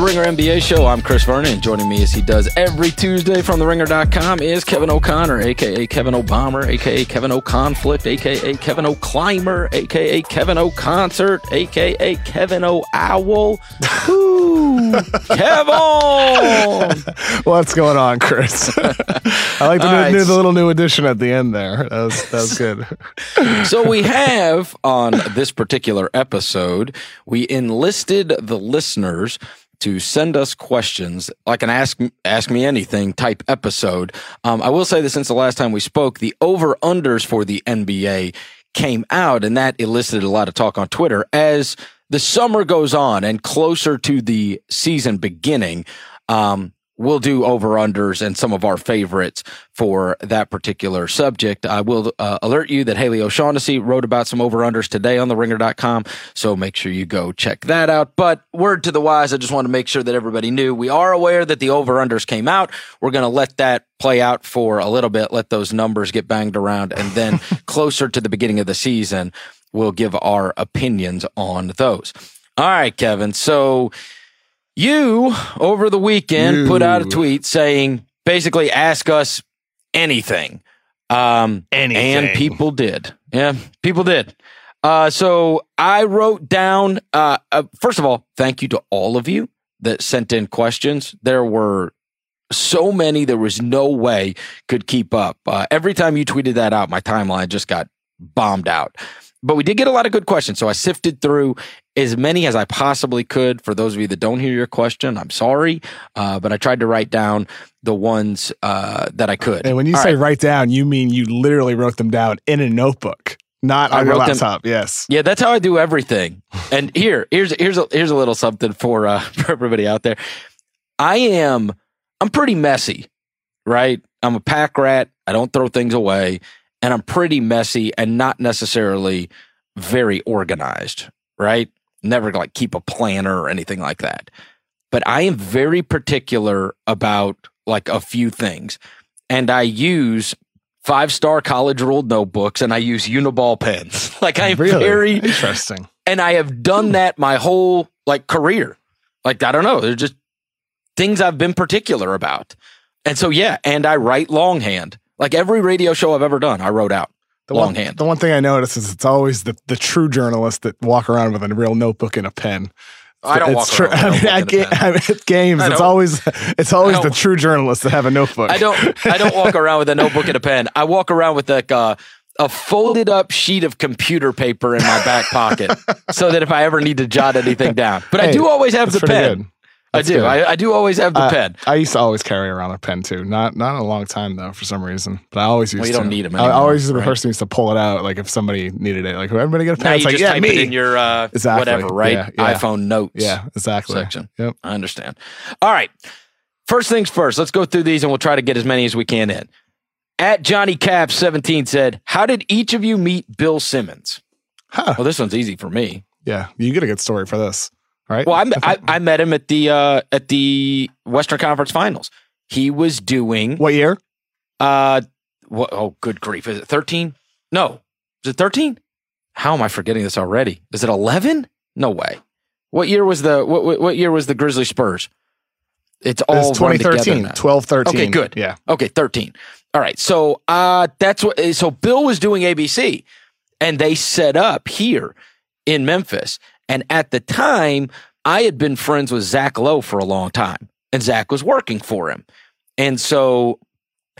the Ringer NBA show. I'm Chris Vernon, and joining me as he does every Tuesday from TheRinger.com is Kevin O'Connor, aka Kevin O'Bomber, aka Kevin O'Conflict, aka Kevin O'Climber, aka Kevin O'Concert, aka Kevin O'Owl. Kevin! What's going on, Chris? I like the, new, right. new, the little new addition at the end there. That was, that was good. so we have on this particular episode, we enlisted the listeners to send us questions like an ask ask me anything type episode. Um, I will say that since the last time we spoke, the over unders for the NBA came out, and that elicited a lot of talk on Twitter as the summer goes on and closer to the season beginning. Um, we'll do over unders and some of our favorites for that particular subject. I will uh, alert you that Haley O'Shaughnessy wrote about some over unders today on the ringer.com. So make sure you go check that out. But word to the wise, I just want to make sure that everybody knew we are aware that the over unders came out. We're going to let that play out for a little bit, let those numbers get banged around. And then closer to the beginning of the season, we'll give our opinions on those. All right, Kevin. So, you, over the weekend, you. put out a tweet saying basically ask us anything. Um, anything. And people did. Yeah, people did. Uh, so I wrote down, uh, uh, first of all, thank you to all of you that sent in questions. There were so many, there was no way could keep up. Uh, every time you tweeted that out, my timeline just got bombed out. But we did get a lot of good questions. So I sifted through as many as I possibly could. For those of you that don't hear your question, I'm sorry. Uh, but I tried to write down the ones uh, that I could. And when you All say right. write down, you mean you literally wrote them down in a notebook. Not on your laptop. Them, yes. Yeah, that's how I do everything. and here, here's here's a here's a little something for uh, for everybody out there. I am I'm pretty messy, right? I'm a pack rat. I don't throw things away, and I'm pretty messy and not necessarily very organized, right? never like keep a planner or anything like that. But I am very particular about like a few things. And I use five star college ruled notebooks and I use Uniball pens. Like I'm really? very interesting. And I have done hmm. that my whole like career. Like I don't know, they're just things I've been particular about. And so yeah, and I write longhand. Like every radio show I've ever done, I wrote out. The longhand. One, the one thing I notice is it's always the, the true journalists that walk around with a real notebook and a pen. I don't it's walk around. I mean, at, ga- I mean, at games, it's always it's always the true journalists that have a notebook. I don't I don't walk around with a notebook and a pen. I walk around with like a, a folded up sheet of computer paper in my back pocket, so that if I ever need to jot anything down. But hey, I do always have the pen. Good. I do. I, I, do always have the pen. I used to always carry around a pen too. Not not a long time though, for some reason. But I always used. Well, you to. don't need them. Anymore, I always used the right? person used to pull it out, like if somebody needed it. Like everybody get a pen. Now it's you like, just yeah, type me. it in your uh, exactly. whatever, right? Yeah, yeah. iPhone notes. Yeah, exactly. Section. Yep. I understand. All right. First things first. Let's go through these and we'll try to get as many as we can in. At Johnny Cap 17 said, "How did each of you meet Bill Simmons?" Huh. Well, this one's easy for me. Yeah, you get a good story for this right? Well, I, I, I met him at the uh, at the Western Conference Finals. He was doing what year? Uh, what, oh, good grief! Is it thirteen? No, is it thirteen? How am I forgetting this already? Is it eleven? No way. What year was the what, what year was the Grizzly Spurs? It's all 2013, 12, 13. Okay, good. Yeah. Okay, 13. All right. So uh that's what so Bill was doing ABC and they set up here in Memphis. And at the time, I had been friends with Zach Lowe for a long time, and Zach was working for him. And so,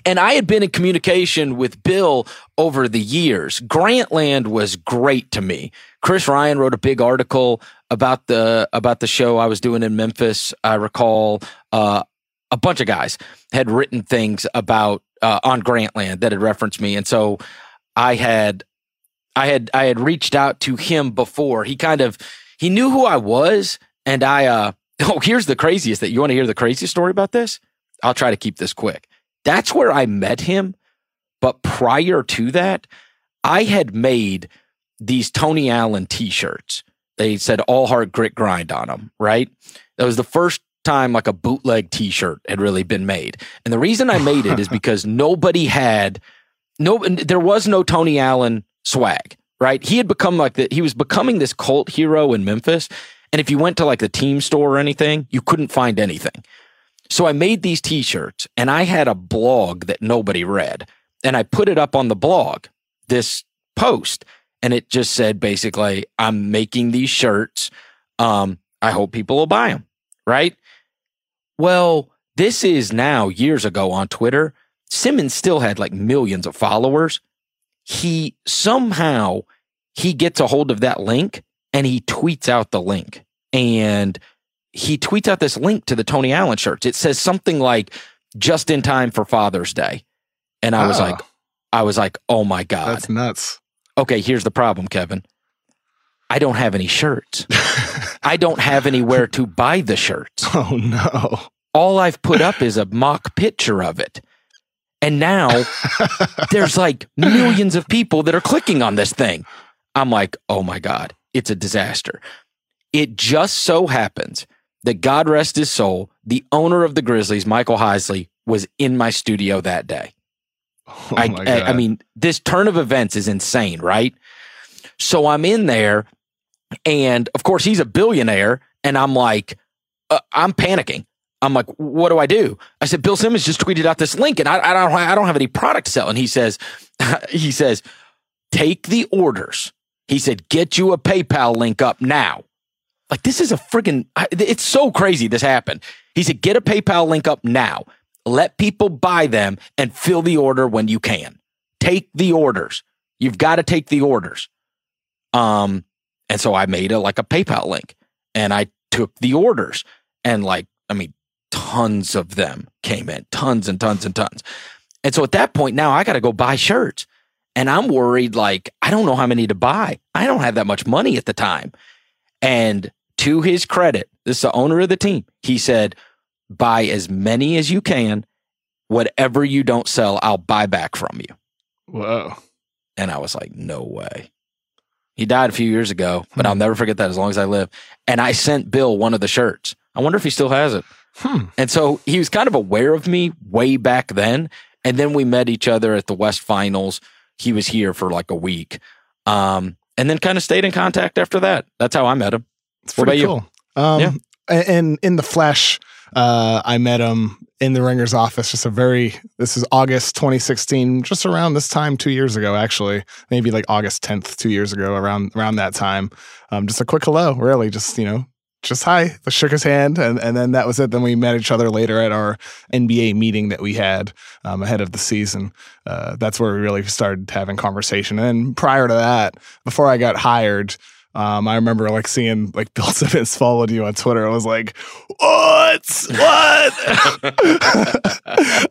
and I had been in communication with Bill over the years. Grantland was great to me. Chris Ryan wrote a big article about the about the show I was doing in Memphis. I recall uh, a bunch of guys had written things about uh, on Grantland that had referenced me, and so I had I had I had reached out to him before. He kind of he knew who I was, and I. uh Oh, here's the craziest that you want to hear the craziest story about this. I'll try to keep this quick. That's where I met him, but prior to that, I had made these Tony Allen T-shirts. They said "All Heart Grit Grind" on them. Right. That was the first time like a bootleg T-shirt had really been made, and the reason I made it is because nobody had no. There was no Tony Allen swag right? He had become like that. He was becoming this cult hero in Memphis. And if you went to like the team store or anything, you couldn't find anything. So I made these t-shirts and I had a blog that nobody read and I put it up on the blog, this post, and it just said basically, I'm making these shirts. Um, I hope people will buy them. Right. Well, this is now years ago on Twitter. Simmons still had like millions of followers. He somehow he gets a hold of that link and he tweets out the link. And he tweets out this link to the Tony Allen shirts. It says something like just in time for Father's Day. And I was oh. like, I was like, oh my God. That's nuts. Okay, here's the problem, Kevin. I don't have any shirts. I don't have anywhere to buy the shirts. Oh no. All I've put up is a mock picture of it. And now there's like millions of people that are clicking on this thing. I'm like, oh my God, it's a disaster. It just so happens that God rest his soul, the owner of the Grizzlies, Michael Heisley, was in my studio that day. Oh I, I, I mean, this turn of events is insane, right? So I'm in there, and of course, he's a billionaire, and I'm like, uh, I'm panicking. I'm like, what do I do? I said, Bill Simmons just tweeted out this link, and I, I don't, I don't have any product to sell. And he says, he says, take the orders. He said, get you a PayPal link up now. Like this is a friggin' it's so crazy this happened. He said, get a PayPal link up now. Let people buy them and fill the order when you can. Take the orders. You've got to take the orders. Um, and so I made a like a PayPal link and I took the orders and like, I mean, tons of them came in, tons and tons and tons. And so at that point, now I got to go buy shirts. And I'm worried, like, I don't know how many to buy. I don't have that much money at the time. And to his credit, this is the owner of the team. He said, buy as many as you can. Whatever you don't sell, I'll buy back from you. Whoa. And I was like, no way. He died a few years ago, but hmm. I'll never forget that as long as I live. And I sent Bill one of the shirts. I wonder if he still has it. Hmm. And so he was kind of aware of me way back then. And then we met each other at the West Finals. He was here for like a week. Um, and then kind of stayed in contact after that. That's how I met him. It's what about cool. you? Um, yeah. And in the flesh, uh, I met him in the Ringer's office. Just a very, this is August 2016, just around this time, two years ago, actually, maybe like August 10th, two years ago, around around that time. Um, just a quick hello, really, just you know, just hi. I shook his hand, and and then that was it. Then we met each other later at our NBA meeting that we had um, ahead of the season. Uh, that's where we really started having conversation. And prior to that, before I got hired. Um, I remember like seeing like Bill Simmons followed you on Twitter. I was like, "What? What?"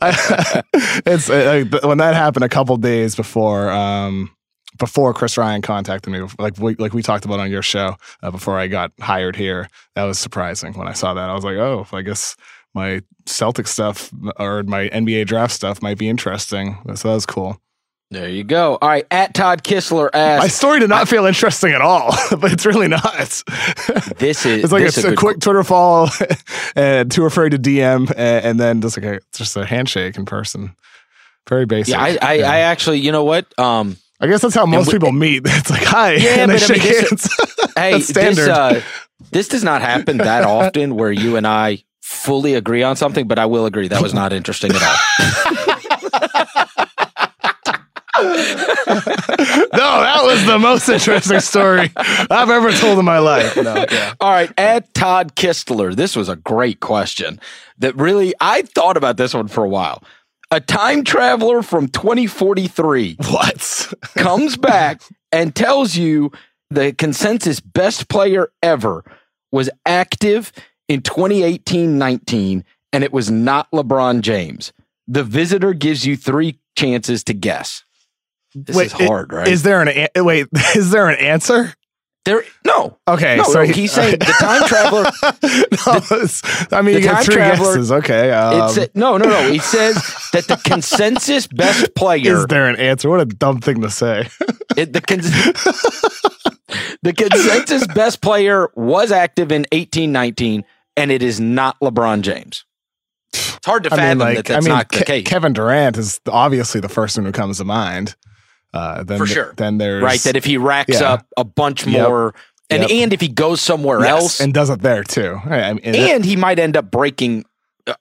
it's uh, when that happened a couple days before um, before Chris Ryan contacted me, like we, like we talked about on your show uh, before I got hired here. That was surprising when I saw that. I was like, "Oh, I guess." My Celtic stuff or my NBA draft stuff might be interesting. So that was cool. There you go. All right. At Todd Kistler asks. My story did not I, feel interesting at all, but it's really not. This is. It's like a, a, a quick Twitter follow and too afraid to DM and, and then just like a, just a handshake in person. Very basic. Yeah. I, I, yeah. I actually, you know what? Um, I guess that's how most we, people meet. It's like, hi. Yeah, and they shake I mean, hands. hey, standard. This, uh, this does not happen that often where you and I fully agree on something, but I will agree that was not interesting at all. no, that was the most interesting story I've ever told in my life. No, yeah. All right, Ed Todd Kistler. This was a great question that really I thought about this one for a while. A time traveler from 2043 what comes back and tells you the consensus best player ever was active in 2018-19 and it was not LeBron James. The visitor gives you 3 chances to guess. This wait, is hard, right? Is there an a- wait? Is there an answer? There, no. Okay, no, so he, he's saying the time traveler. no, I mean, you get three traveler, guesses. Okay. Um, a, no, no, no. He says that the consensus best player. Is there an answer? What a dumb thing to say. it, the, the consensus best player was active in eighteen nineteen, and it is not LeBron James. It's hard to fathom I mean, like, that that's I mean, not the case. Kevin Durant is obviously the first one who comes to mind. Uh, then for sure. Then there's right that if he racks yeah. up a bunch more And Yep. and if he goes somewhere Yes, else, and does it there too. I mean, and he might end up breaking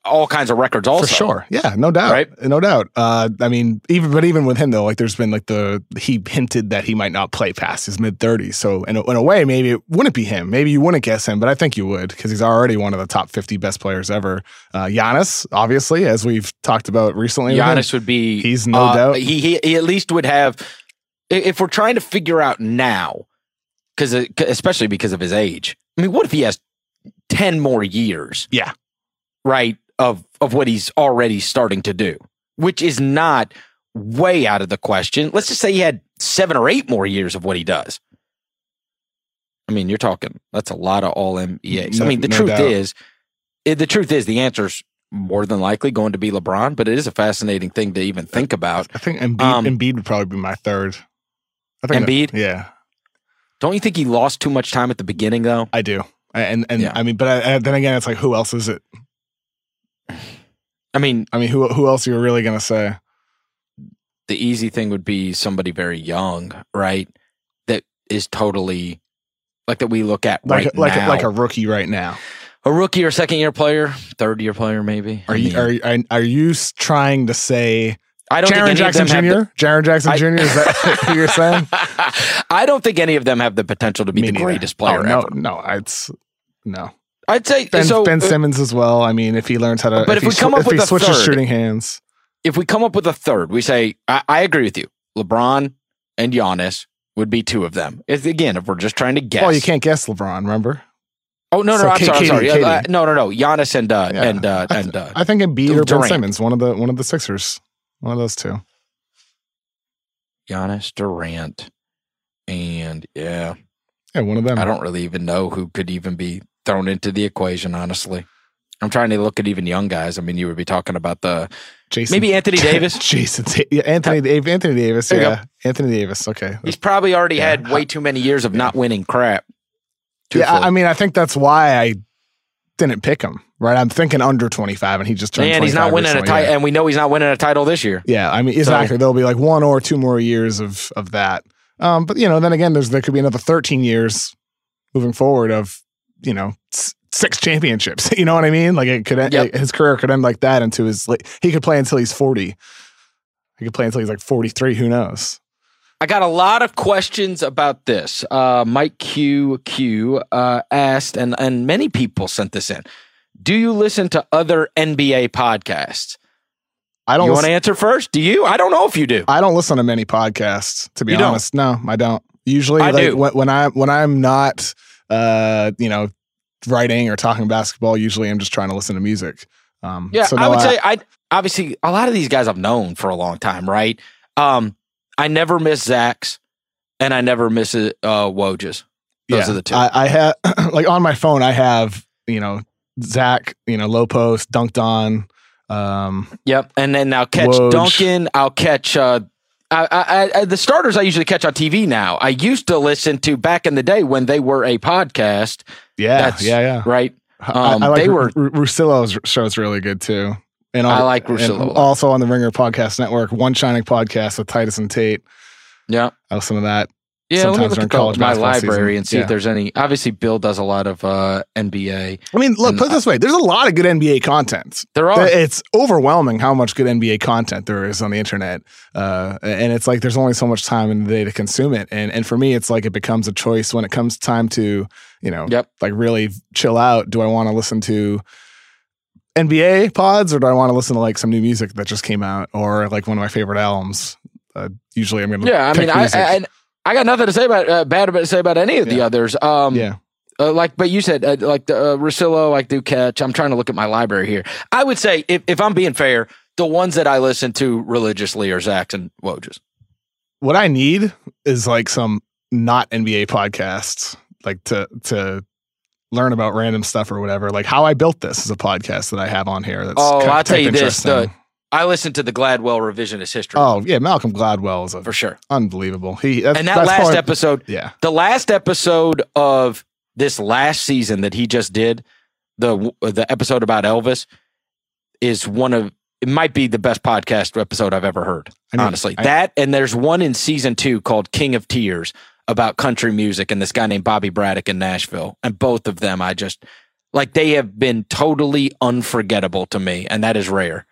all kinds of records also. for sure. Yeah, no doubt. Right? No doubt. Uh, I mean, even but even with him though, like there's been like the he hinted that he might not play past his mid 30s. So in a, in a way, maybe it wouldn't be him. Maybe you wouldn't guess him, but I think you would because he's already one of the top 50 best players ever. Uh, Giannis, obviously, as we've talked about recently. with him. Giannis would be He's no uh, doubt. He, he he at least would have if we're trying to figure out now because especially because of his age. I mean, what if he has 10 more years? Yeah. Right of of what he's already starting to do, which is not way out of the question. Let's just say he had 7 or 8 more years of what he does. I mean, you're talking that's a lot of all NBAs. I mean, the no truth doubt. is it, the truth is the answer's more than likely going to be LeBron, but it is a fascinating thing to even think about. I think Embiid, Um, Embiid would probably be my third. I think Embiid? yeah, Don't you think he lost too much time at the beginning, though? I do. And and Yeah. I mean, but I, I- then again, it's like who else is it? I mean, I mean, who who else are you really gonna say? the easy thing would be somebody very young, right? That is totally like that we look at Like right a, like now. a, like a rookie right now. a rookie or second year player, third year player, maybe. Are I you mean, are, are are you trying to say I don't Jaren think any Jackson of them have Jr.? Jaren Jackson I- Jr. Is that who you're saying? the- I don't think any of them have the potential to be Me the neither. greatest player Oh, no, ever. no, it's no. I'd say Ben, so. ben uh, Simmons as well. I mean, if he learns how to, But if he we come sw- up if with he a switches third- shooting hands, if we come up with a third, we say I, I agree with you. LeBron and Giannis would be two of them. If, again, if we're just trying to guess. well, you can't guess LeBron. Remember? Oh no, no, So I'm K- sorry, I'm Katie, sorry. Uh, no, no, no. Giannis and uh, Yeah. and uh, I th- and uh, I think Embiid or Ben Simmons, one of the one of the Sixers, one of those two. Giannis, Durant, and yeah, Yeah, one of them. I don't really even know who could even be thrown into the equation. Honestly, I'm trying to look at even young guys. I mean, you would be talking about the Jason, maybe Anthony Davis. Jason, yeah, Anthony, Anthony Davis. Yeah, Anthony Davis. Okay. He's probably already Yeah. had way too many years of not winning crap. Yeah, I, mean, I think that's why I didn't pick him. Right, I'm thinking under 25, and he just turned. and he's not winning a title, and we know he's not winning a title this year. Yeah, I mean, exactly. There'll be like one or two more years of of that. Um, but you know, then again, there's there could be another 13 years moving forward of you know six championships. You know what I mean? Like it could end, Yep. his career could end like that into his like he could play until he's 40. He could play until he's like 43. Who knows? I got a lot of questions about this. Uh, Mike Q Q uh, asked, and and many people sent this in. Do you listen to other NBA podcasts? I don't. You want to answer first? Do you? I don't know if you do. I don't listen to many podcasts. To be You don't? honest, no, I don't. Usually, I like do. when, when I when I'm not, uh, you know, writing or talking basketball, usually I'm just trying to listen to music. Um, Yeah, so I no, would say I obviously a lot of these guys I've known for a long time, right? Um, I never miss Zach's, and I never miss uh, Woj's. Those are the two. I, I have like on my phone. I have you know Zach, you know, Lowe Post, Dunc'd On. Um, Yep, and then I'll catch Woj. Duncan. I'll catch uh, I, I, I, the starters. I usually catch on TV now. I used to listen to back in the day when they were a podcast, yeah, That's- yeah, yeah. right? I- Um, I, like they were- Ru- Russillo's show's really good too. And I like and Russillo. Also on the Ringer Podcast Network, One Shining Podcast with Titus and Tate. Yeah, I listen to that. Yeah. Let me Sometimes look at the- my library season. and see Yeah. if there's any. Obviously, Bill does a lot of uh, NBA. I mean, look, And put it this way: there's a lot of good NBA content. There are. It's overwhelming how much good NBA content there is on the internet, uh, and it's like there's only so much time in the day to consume it. And and for me, it's like it becomes a choice when it comes time to you know, Yep. like really chill out. Do I want to listen to NBA pods or do I want to listen to like some new music that just came out or like one of my favorite albums? Uh, usually, I'm gonna Yeah, I mean, I. I I got nothing to say about uh, bad about say about any of the others. Um, yeah. uh, like, but you said uh, like the uh, Russillo, like do catch. I'm trying to look at my library here. I would say, if, if I'm being fair, the ones that I listen to religiously are Zach's and Woj's. what I need is like some not NBA podcasts, like to to learn about random stuff or whatever. Like how I built this is a podcast that I have on here. That's Oh, I'll tell you this, the- interesting. I listened to the Gladwell revisionist history oh yeah, Malcolm Gladwell is a, for sure. unbelievable. He And that last probably- episode, yeah, the last episode of this last season that he just did, the the episode about Elvis, is one of it might be the best podcast episode I've ever heard. I mean, honestly, I- that and there's one in season two called King of Tears about country music and this guy named Bobby Braddock in Nashville. And both of them, I just like they have been totally unforgettable to me, and that is rare.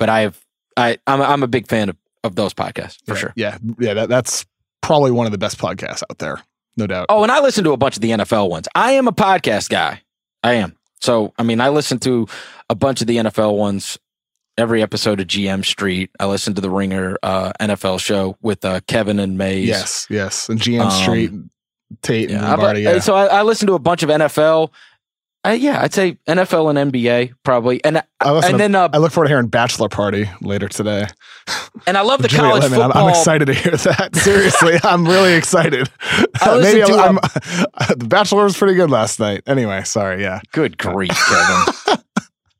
But I have, I, I'm, I'm a big fan of, of those podcasts for yeah, sure. Yeah, yeah, that, that's probably one of the best podcasts out there, no doubt. Oh, and I listen to a bunch of the NFL ones. I am a podcast guy. I am. So, I mean, I listen to a bunch of the NFL ones every episode of GM Street. I listened to the Ringer uh, NFL show with uh, Kevin and Mays. Yes, yes, and GM um, Street, Tate, and yeah, Lombardi. Yeah. So I, I listened to a bunch of NFL. Uh, yeah, I'd say NFL and NBA probably, and I and to, then uh, I look forward to hearing Bachelor Party later today. And I love the college Lemon. football. I'm, I'm, excited to hear that. Seriously, I'm really excited. Maybe I'm, I'm, the Bachelor was pretty good last night. Anyway, sorry. Yeah. Good grief, Kevin.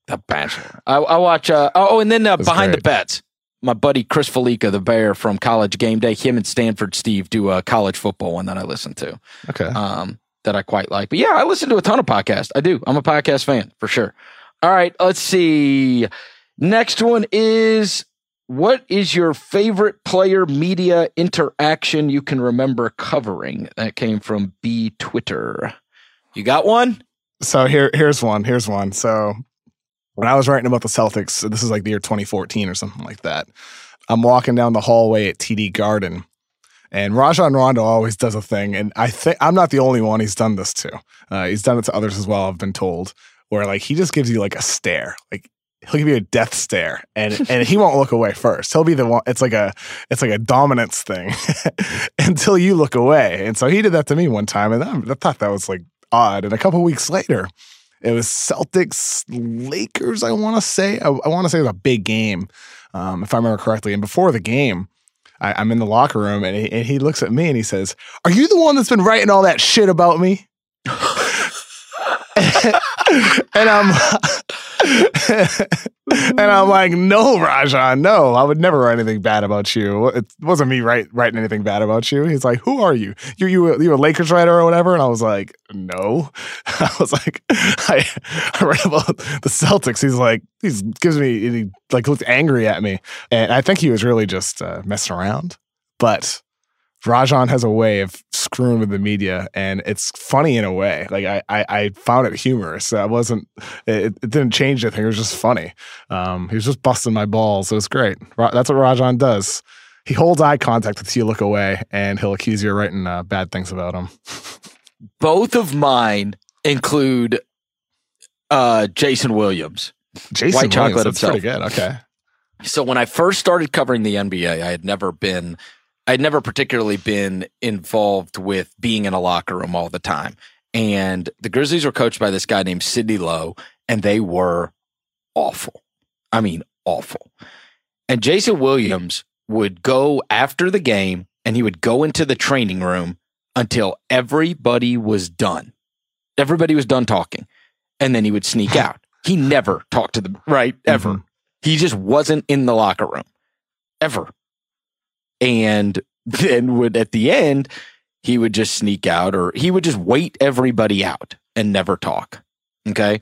the Bachelor. I, I watch. Uh, oh, and then uh, behind great. the bets. My buddy Chris Fallica, the bear from College Game Day, him and Stanford Steve do a college football one that I listen to. Okay. Um, that I quite like. But yeah, I listen to a ton of podcasts. I do. I'm a podcast fan for sure. All right, let's see. Next one is what is your favorite player media interaction you can remember covering? That came from B Twitter. You got one? So here here's one. Here's one. So when I was writing about the Celtics, this is like the year 2014 or something like that. I'm walking down the hallway at TD Garden and Rajon Rondo always does a thing, and I think I'm not the only one he's done this to. Uh, he's done it to others as well. I've been told, where like he just gives you like a stare, like he'll give you a death stare, and and he won't look away first. He'll be the one. It's like a it's like a dominance thing until you look away. And so he did that to me one time, and I, I thought that was like odd. And a couple weeks later, it was Celtics Lakers. I want to say I, I want to say it was a big game, um, if I remember correctly. And before the game I, am in the locker room and he, and he looks at me and he says, Are you the one that's been writing all that shit about me? and I'm and I'm like, no, Rajon, no, I would never write anything bad about you. It wasn't me write, writing anything bad about you. He's like, who are you? You you you a Lakers writer or whatever? And I was like, no. I was like, I, I read about the Celtics. He's like, he gives me, he like looked angry at me, and I think he was really just uh, messing around. But Rajon has a way of screwing with the media, and it's funny in a way. Like I, I, I found it humorous. I wasn't. It, it, didn't change anything. It was just funny. Um, he was just busting my balls. It was great. That's what Rajon does. He holds eye contact with you, look away, and he'll accuse you of writing uh, bad things about him. Both of mine include uh, Jason Williams. Jason White Williams, chocolate that's himself. pretty good. Okay. So when I first started covering the NBA, I had never been I'd never particularly been involved with being in a locker room all the time. And the Grizzlies were coached by this guy named Sidney Lowe, and they were awful. I mean, awful. And Jason Williams would go after the game and he would go into the training room until everybody was done. Everybody was done talking. And then he would sneak out. He never talked to them, right? Ever. Mm-hmm. He just wasn't in the locker room ever and then would at the end he would just sneak out or he would just wait everybody out and never talk. Okay.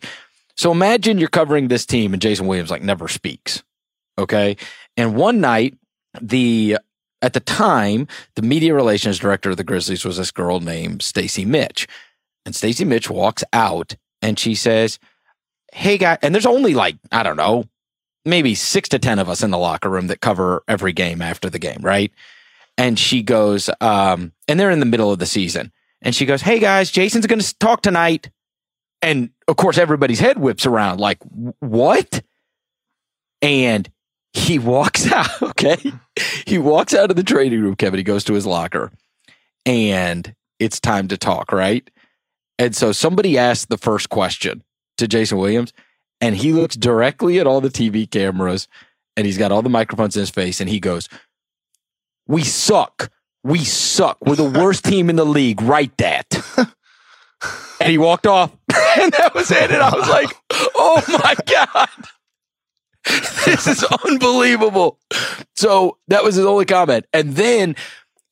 So imagine you're covering this team and Jason Williams like never speaks. Okay. And one night, the at the time, the media relations director of the Grizzlies was this girl named Stacy Mitch. And Stacy Mitch walks out and she says, Hey guy, and there's only like, I don't know, maybe six to 10 of us in the locker room that cover every game after the game, right? And she goes, um, and they're in the middle of the season. And she goes, Hey guys, Jason's going to talk tonight. And of course, everybody's head whips around like, What? And he walks out, okay? he walks out of the trading room, Kevin. He goes to his locker and it's time to talk, right? And so somebody asked the first question to Jason Williams and he looks directly at all the TV cameras and he's got all the microphones in his face and he goes, We suck. We suck. We're the worst team in the league. Write that. and he walked off. and that was it. And I was like, Oh my God. this is unbelievable. So that was his only comment. And then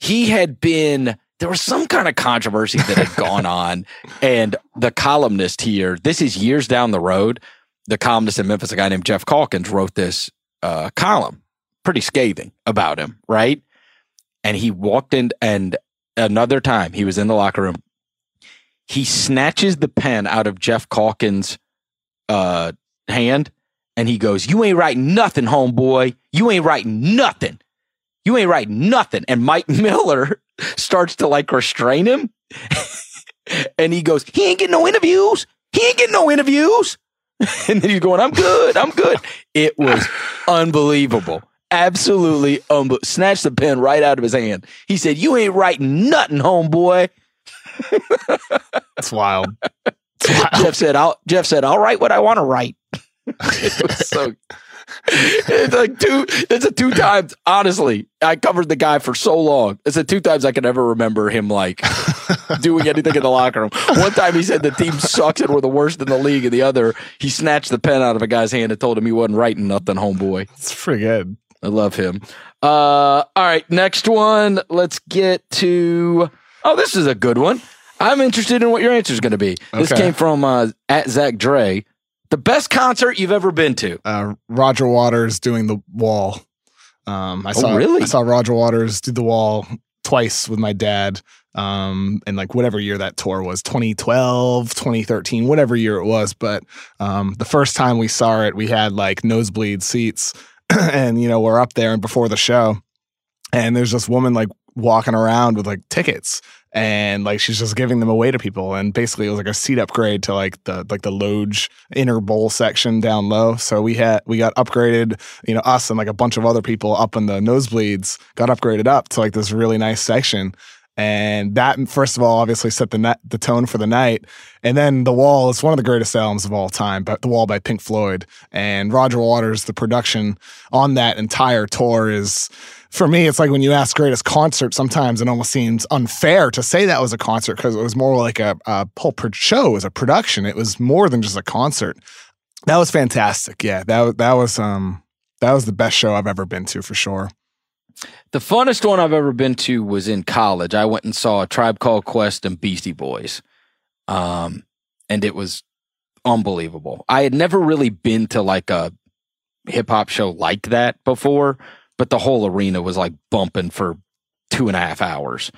he had been there was some kind of controversy that had gone on and the columnist here this is years down the road the columnist in Memphis, a guy named Geoff Calkins, wrote this uh, column, pretty scathing about him, right? And he walked in, and another time he was in the locker room. He snatches the pen out of Geoff Calkins' uh, hand and he goes, You ain't writing nothing, homeboy. You ain't writing nothing. You ain't writing nothing. And Mike Miller starts to like restrain him. and he goes, He ain't getting no interviews. He ain't getting no interviews. and then he's going, I'm good. I'm good. It was unbelievable. Absolutely unbelievable. Snatched the pen right out of his hand. He said, You ain't writing nothing, homeboy. That's wild. Geoff said, I'll Geoff said, I'll write what I want to write. it was so it's like two it's a two times honestly i covered the guy for so long. It's the two times i can ever remember him like doing anything in the locker room. One time he said the team sucks and we're the worst in the league and the other he snatched the pen out of a guy's hand and told him he wasn't writing nothing homeboy. It's pretty good. I love him. Uh all right next one. Let's get to oh this is a good one. I'm interested in what your answer is going to be. This Okay. came from uh at zach dre the best concert you've ever been to uh, Roger Waters doing the wall. Um, I saw Oh, really? I saw Roger Waters do the wall twice with my dad. Um, and like whatever year that tour was 2012, 2013, whatever year it was. But um, the first time we saw it, we had like nosebleed seats, and you know we're up there and before the show, and there's this woman like walking around with like tickets and like she's just giving them away to people. And basically it was like a seat upgrade to like the like the loge inner bowl section down low. So we had we got upgraded you know us and like a bunch of other people up in the nosebleeds got upgraded up to like this really nice section. And that first of all obviously set the net, the tone for the night. And then the wall is one of the greatest albums of all time but the wall by pink floyd. And roger waters the production on that entire tour is for me, it's like when you ask greatest concert, sometimes it almost seems unfair to say that was a concert because it was more like a, a show, it was a production. It was more than just a concert. That was fantastic. Yeah, that that was um that was the best show I've ever been to for sure. The funnest one I've ever been to was in college. I went and saw a Tribe Called Quest and Beastie Boys. Um, and it was unbelievable. I had never really been to like a hip hop show like that before, but the whole arena was like bumping for two and a half hours.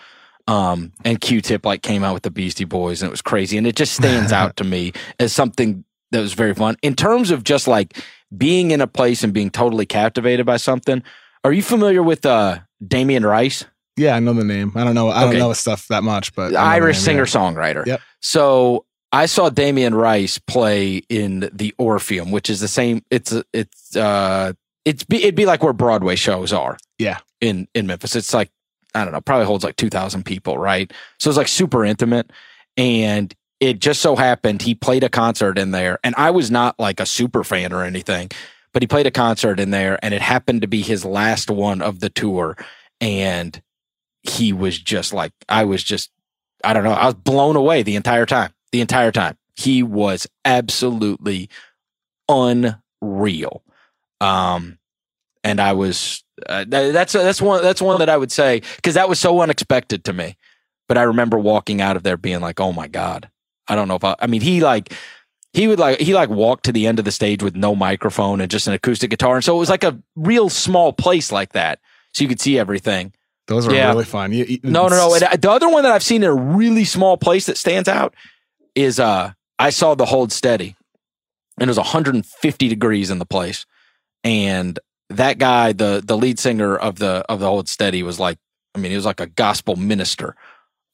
Um, and Q Tip like came out with the Beastie Boys and it was crazy. And it just stands out to me as something that was very fun. In terms of just like being in a place and being totally captivated by something, are you familiar with uh Damien Rice? Yeah, I know the name. I don't know. I don't know his stuff that much, but I know the Irish singer yeah. songwriter. Yep. So I saw Damien Rice play in the Orpheum, which is the same. It's it's uh it's be, it'd be like where Broadway shows are. Yeah. In in Memphis, it's like I don't know, probably holds like two thousand people, right? So it's like super intimate, and it just so happened he played a concert in there, and I was not like a super fan or anything, but he played a concert in there, and it happened to be his last one of the tour, and he was just like I was just I don't know. I was blown away the entire time. The entire time. He was absolutely unreal. Um, and I was uh, th- that's that's one that's one that I would say because that was so unexpected to me. But I remember walking out of there being like, "Oh my god!" I don't know if I. I mean, he like he would like he like walked to the end of the stage with no microphone and just an acoustic guitar, and so it was like a real small place like that, so you could see everything. Those were Yeah. really fun. You, you- No, no, no. And uh, the other one that I've seen in a really small place that stands out is uh I saw the Hold Steady, and it was 150 degrees in the place, and that guy, the the lead singer of the of the Hold Steady, was like, I mean, he was like a gospel minister.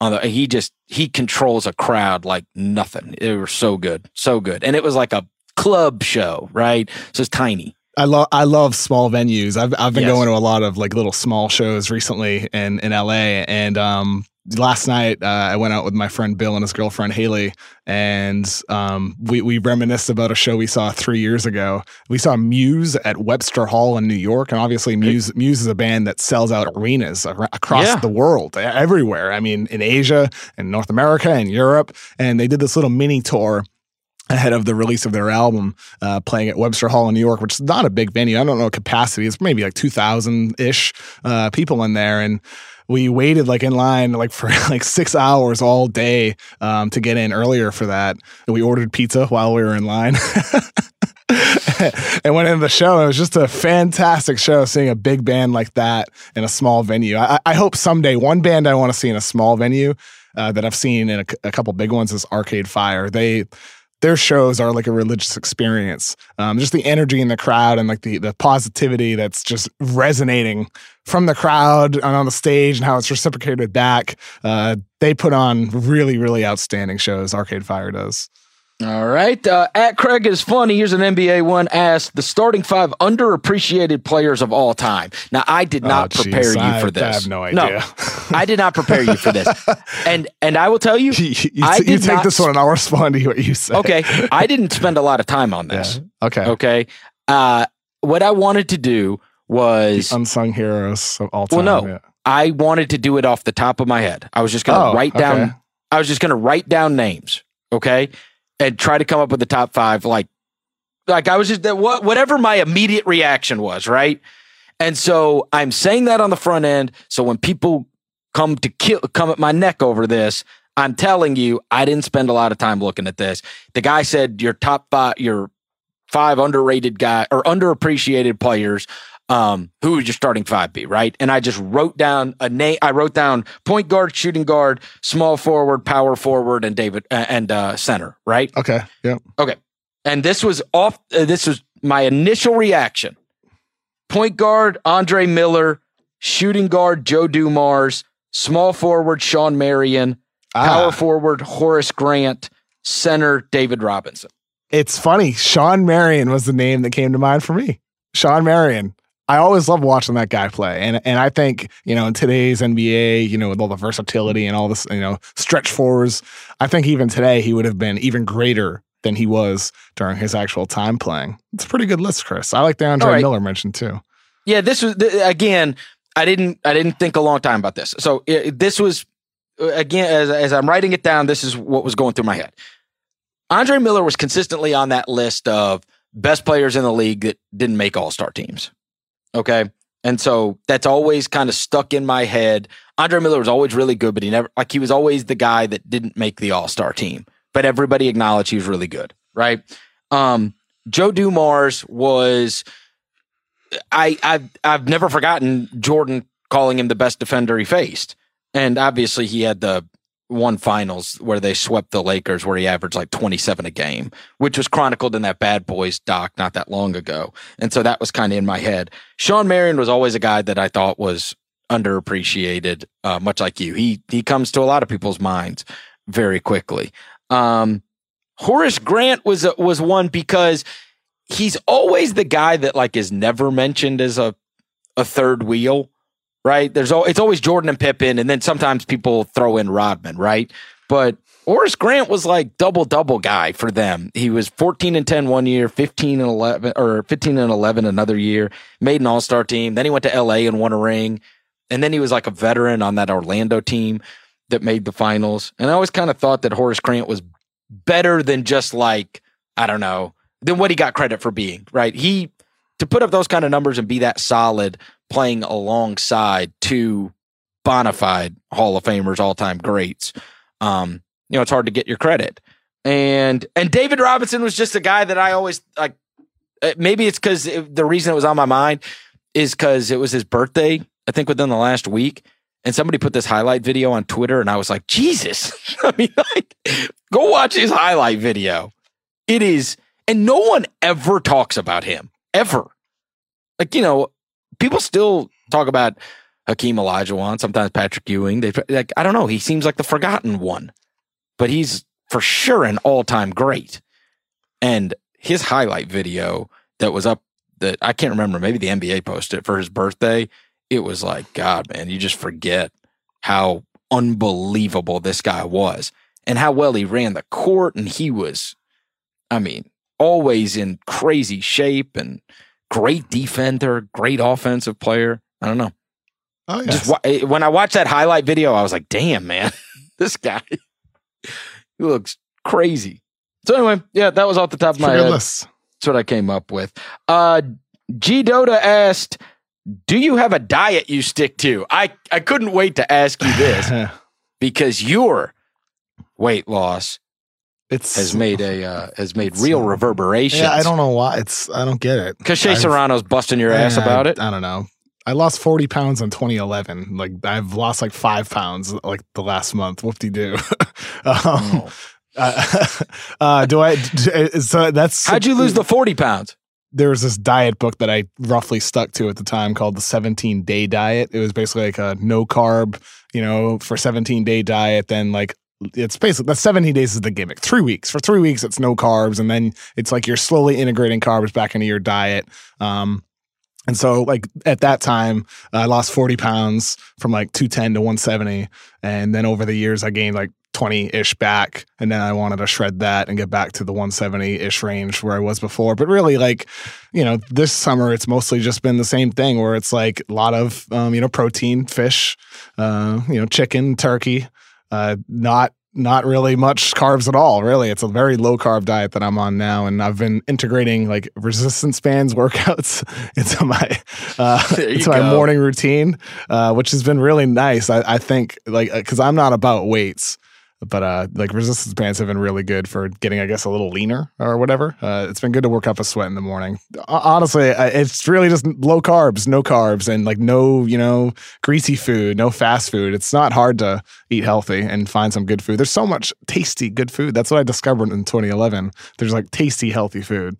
On the, he just he controls a crowd like nothing. It was so good, so good, and it was like a club show, right? So it's tiny. I love I love small venues. I've I've been Yes. going to a lot of like little small shows recently in in LA and um last night uh, I went out with my friend Bill and his girlfriend Haley and um we we reminisced about a show we saw 3 years ago. We saw Muse at Webster Hall in New York and obviously Muse Muse is a band that sells out arenas ar- across Yeah. the world, everywhere. I mean in Asia and North America and Europe and they did this little mini tour ahead of the release of their album, uh, playing at Webster Hall in New York, which is not a big venue. I don't know capacity. It's maybe like 2,000 ish uh, people in there. And we waited like in line like for like six hours all day um, to get in earlier for that. We ordered pizza while we were in line. and went into the show. It was just a fantastic show seeing a big band like that in a small venue. I, I hope someday one band I want to see in a small venue uh, that I've seen in a, a, couple big ones is Arcade Fire. They their shows are like a religious experience. Um, just the energy in the crowd and like the the positivity that's just resonating from the crowd and on the stage and how it's reciprocated back. Uh, they put on really really outstanding shows. Arcade Fire does. All right. Uh, at Craig is funny. Here's an NBA one asked the starting five underappreciated players of all time. Now, I did not oh, prepare geez, you for this. I have no idea. No, I did not prepare you for this. And and I will tell you, you, you, I you take this one and I'll respond to what you say. Okay. I didn't spend a lot of time on this. Yeah. Okay. Okay. Uh, what I wanted to do was the unsung heroes of all time. Well, no, yeah. I wanted to do it off the top of my head. I was just going to oh, write down. Okay. I was just going to write down names. Okay and try to come up with the top five. Like, like I was just that what whatever my immediate reaction was, right? And so I'm saying that on the front end. So when people come to kill, come at my neck over this, I'm telling you, I didn't spend a lot of time looking at this. The guy said your top five, your five underrated guy or underappreciated players. Um, who would your starting five be, right? And I just wrote down a name. I wrote down point guard, shooting guard, small forward, power forward, and David uh, and uh, center, right? Okay. Yeah. Okay. And this was off. Uh, this was my initial reaction. Point guard Andre Miller, shooting guard Joe Dumars, small forward Shawn Marion, ah. power forward Horace Grant, center David Robinson. It's funny. Shawn Marion was the name that came to mind for me. Shawn Marion. I always love watching that guy play. And and I think, you know, in today's NBA, you know, with all the versatility and all this, you know, stretch fours, I think even today he would have been even greater than he was during his actual time playing. It's a pretty good list, Chris. I like the Andre right. Miller mentioned too. Yeah, this was again, I didn't I didn't think a long time about this. So it, this was uh, again as as I'm writing it down, this is what was going through my head. Andre Miller was consistently on that list of best players in the league that didn't make all-star teams. Okay. And so that's always kind of stuck in my head. Andre Miller was always really good, but he never, like, he was always the guy that didn't make the all star team, but everybody acknowledged he was really good. Right. Um, Joe Dumars was, I, I've, I've never forgotten Jordan calling him the best defender he faced. And obviously he had the one finals where they swept the Lakers, where he averaged like 27 a game, which was chronicled in that Bad Boys doc not that long ago. And so that was kind of in my head. Shawn Marion was always a guy that I thought was underappreciated, uh, much like you. He he comes to a lot of people's minds very quickly. Um, Horace Grant was was one because he's always the guy that like is never mentioned as a a third wheel right? There's all it's always Jordan and Pippen, and then sometimes people throw in Rodman, right? But Horace Grant was like double double guy for them. He was 14 and 10 one year, 15 and 11 or 15 and 11 another year, made an all-star team. Then he went to LA and won a ring. And then he was like a veteran on that Orlando team that made the finals. And I always kind of thought that Horace Grant was better than just like, I don't know, than what he got credit for being, right? He to put up those kind of numbers and be that solid playing alongside two bona fide Hall of Famers, all time greats. Um, you know, it's hard to get your credit. And and David Robinson was just a guy that I always like. Uh, maybe it's because it, the reason it was on my mind is because it was his birthday. I think within the last week, and somebody put this highlight video on Twitter, and I was like, Jesus! I mean, like, go watch his highlight video. It is, and no one ever talks about him ever. Like you know, people still talk about Hakeem Olajuwon, sometimes Patrick Ewing. They like I don't know. He seems like the forgotten one, but he's for sure an all time great. And his highlight video that was up that I can't remember. Maybe the NBA posted it for his birthday. It was like God, man, you just forget how unbelievable this guy was and how well he ran the court. And he was, I mean, always in crazy shape and great defender, great offensive player. I don't know. Oh, yes. Just eh, when I watched that highlight video, I was like, "Damn, man, this guy, he looks crazy." So anyway, yeah, that was off the top of my head. That's what I came up with. Uh, G Dota asked, "Do you have a diet you stick to?" I I couldn't wait to ask you this because your weight loss It's has made a uh, has made real reverberations. Yeah, I don't know why. It's I don't get it. Because Shea I've- Serrano's busting your ass I- about it. I don't know. I lost 40 pounds in 2011. Like I've lost like five pounds like the last month. Whoop de doo. um, uh, uh, do I? d- So that's How'd you lose the forty pounds? there was this diet book that I roughly stuck to at the time called the 17 day diet. It was basically like a no carb, you know, for 17 day diet. Then like it's basically the 70 days is the gimmick. Three weeks for three weeks, it's no carbs, and then it's like you're slowly integrating carbs back into your diet. Um, and so, like at that time, I lost 40 pounds from like 210 to 170. And then over the years, I gained like 20 ish back. And then I wanted to shred that and get back to the 170 ish range where I was before. But really, like, you know, this summer, it's mostly just been the same thing where it's like a lot of, um, you know, protein, fish, uh, you know, chicken, turkey, uh, not not really much carbs at all really. It's a very low carb diet that i'm on now and i've been integrating like resistance bands workouts into my uh into my morning routine uh which has been really nice. I, I think like because i'm not about weights but uh like resistance bands have been really good for getting i guess a little leaner or whatever. Uh it's been good to work up a sweat in the morning. Honestly it's really just low carbs no carbs and like no you know greasy food no fast food. It's not hard to eat healthy and find some good food. There's so much tasty good food. That's what i discovered in 2011 there's like tasty healthy food.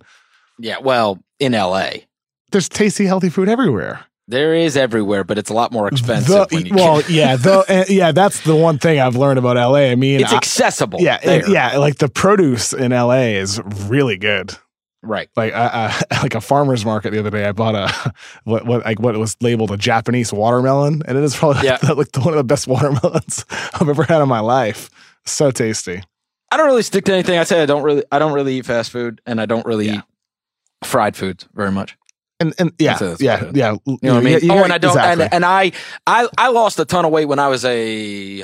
Yeah, well, in L.A. there's tasty healthy food everywhere There is everywhere, but it's a lot more expensive. The- well yeah the, uh, yeah that's the one thing i've learned about la i mean it's I- accessible. yeah there. and- yeah like the produce in la is really good right. like I, I, like a farmer's market the other day. I bought a what what like what was labeled a Japanese watermelon, and it is probably Yeah. like one of the best watermelons I've ever had in my life. So tasty. I don't really stick to anything. I say I don't really. I don't really eat fast food, and I don't really Yeah. eat fried foods very much. And and yeah that's yeah yeah. You know what I mean? you oh, and I don't. exactly. And, and I, I, I lost a ton of weight when I was a,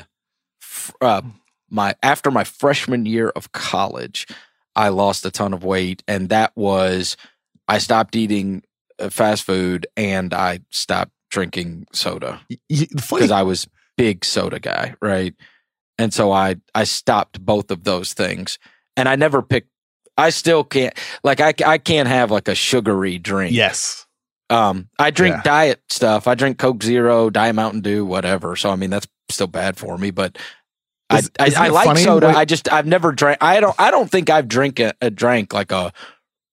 uh, my after my freshman year of college, I lost a ton of weight, and that was I stopped eating uh, fast food and I stopped drinking soda Y- y- the funny- because I was big soda guy, right? And so I I stopped both of those things, and I never picked. I still can't like I I can't have like a sugary drink. yes. Um, I drink Yeah. diet stuff. I drink Coke Zero, Diet Mountain Dew, whatever. So I mean that's still bad for me, but. Is- I, I, I like soda. I just I've never drank. I don't. I don't think I've drink a, a drank like a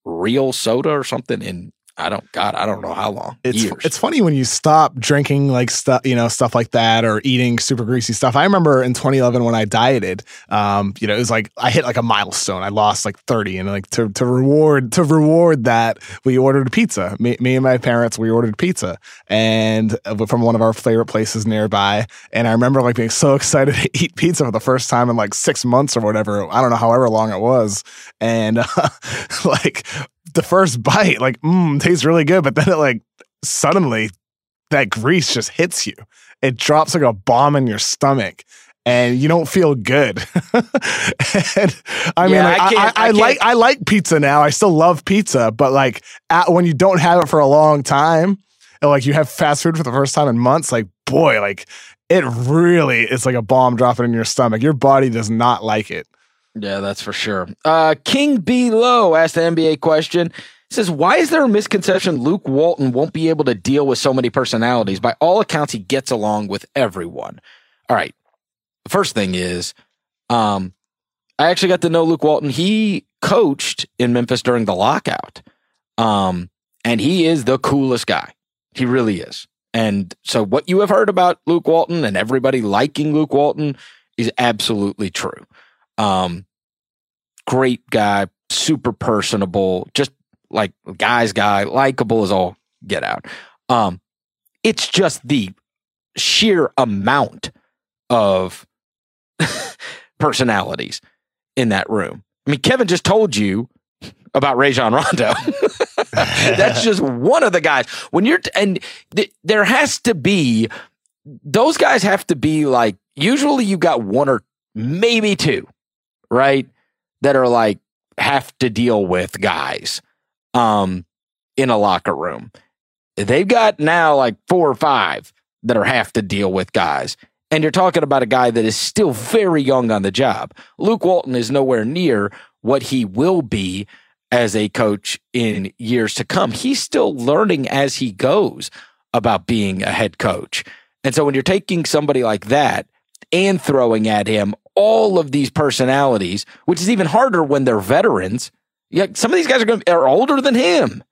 real soda or something in I don't. God, I don't know how long. It's Years. it's funny when you stop drinking like stuff, you know, stuff like that, or eating super greasy stuff. I remember in 2011 when I dieted, um, you know, it was like I hit like a milestone. I lost like 30, and like to to reward to reward that, we ordered pizza. Me, me and my parents, we ordered pizza, and uh, from one of our favorite places nearby. And I remember like being so excited to eat pizza for the first time in like six months or whatever. I don't know, however long it was, and uh, like the first bite, like, mmm, tastes really good. But then it like suddenly that grease just hits you. It drops like a bomb in your stomach. And you don't feel good. and I mean, Yeah, like, I I, I, I like I like pizza now. I still love pizza, but like at, when you don't have it for a long time, and like you have fast food for the first time in months, like boy, like it really is like a bomb dropping in your stomach. Your body does not like it. Yeah, that's for sure. Uh, King B. Low asked the NBA question. He says, Why is there a misconception Luke Walton won't be able to deal with so many personalities? By all accounts, he gets along with everyone. All right. The first thing is, um, I actually got to know Luke Walton. He coached in Memphis during the lockout. Um, and he is the coolest guy. He really is. And so what you have heard about Luke Walton and everybody liking Luke Walton is absolutely true. Um, great guy, super personable, just like guy's guy, likable as all get out. Um, it's just the sheer amount of personalities in that room. I mean, Kevin just told you about Rajon Rondo. That's just one of the guys. When you're t- and th- there has to be those guys have to be like usually you got one or maybe two, right? That are like have to deal with guys um in a locker room. They've got now like four or five that are have to deal with guys. And you're talking about a guy that is still very young on the job. Luke Walton is nowhere near what he will be as a coach in years to come. He's still learning as he goes about being a head coach. And so when you're taking somebody like that and throwing at him all of these personalities, which is even harder when they're veterans, yeah, some of these guys are going are older than him.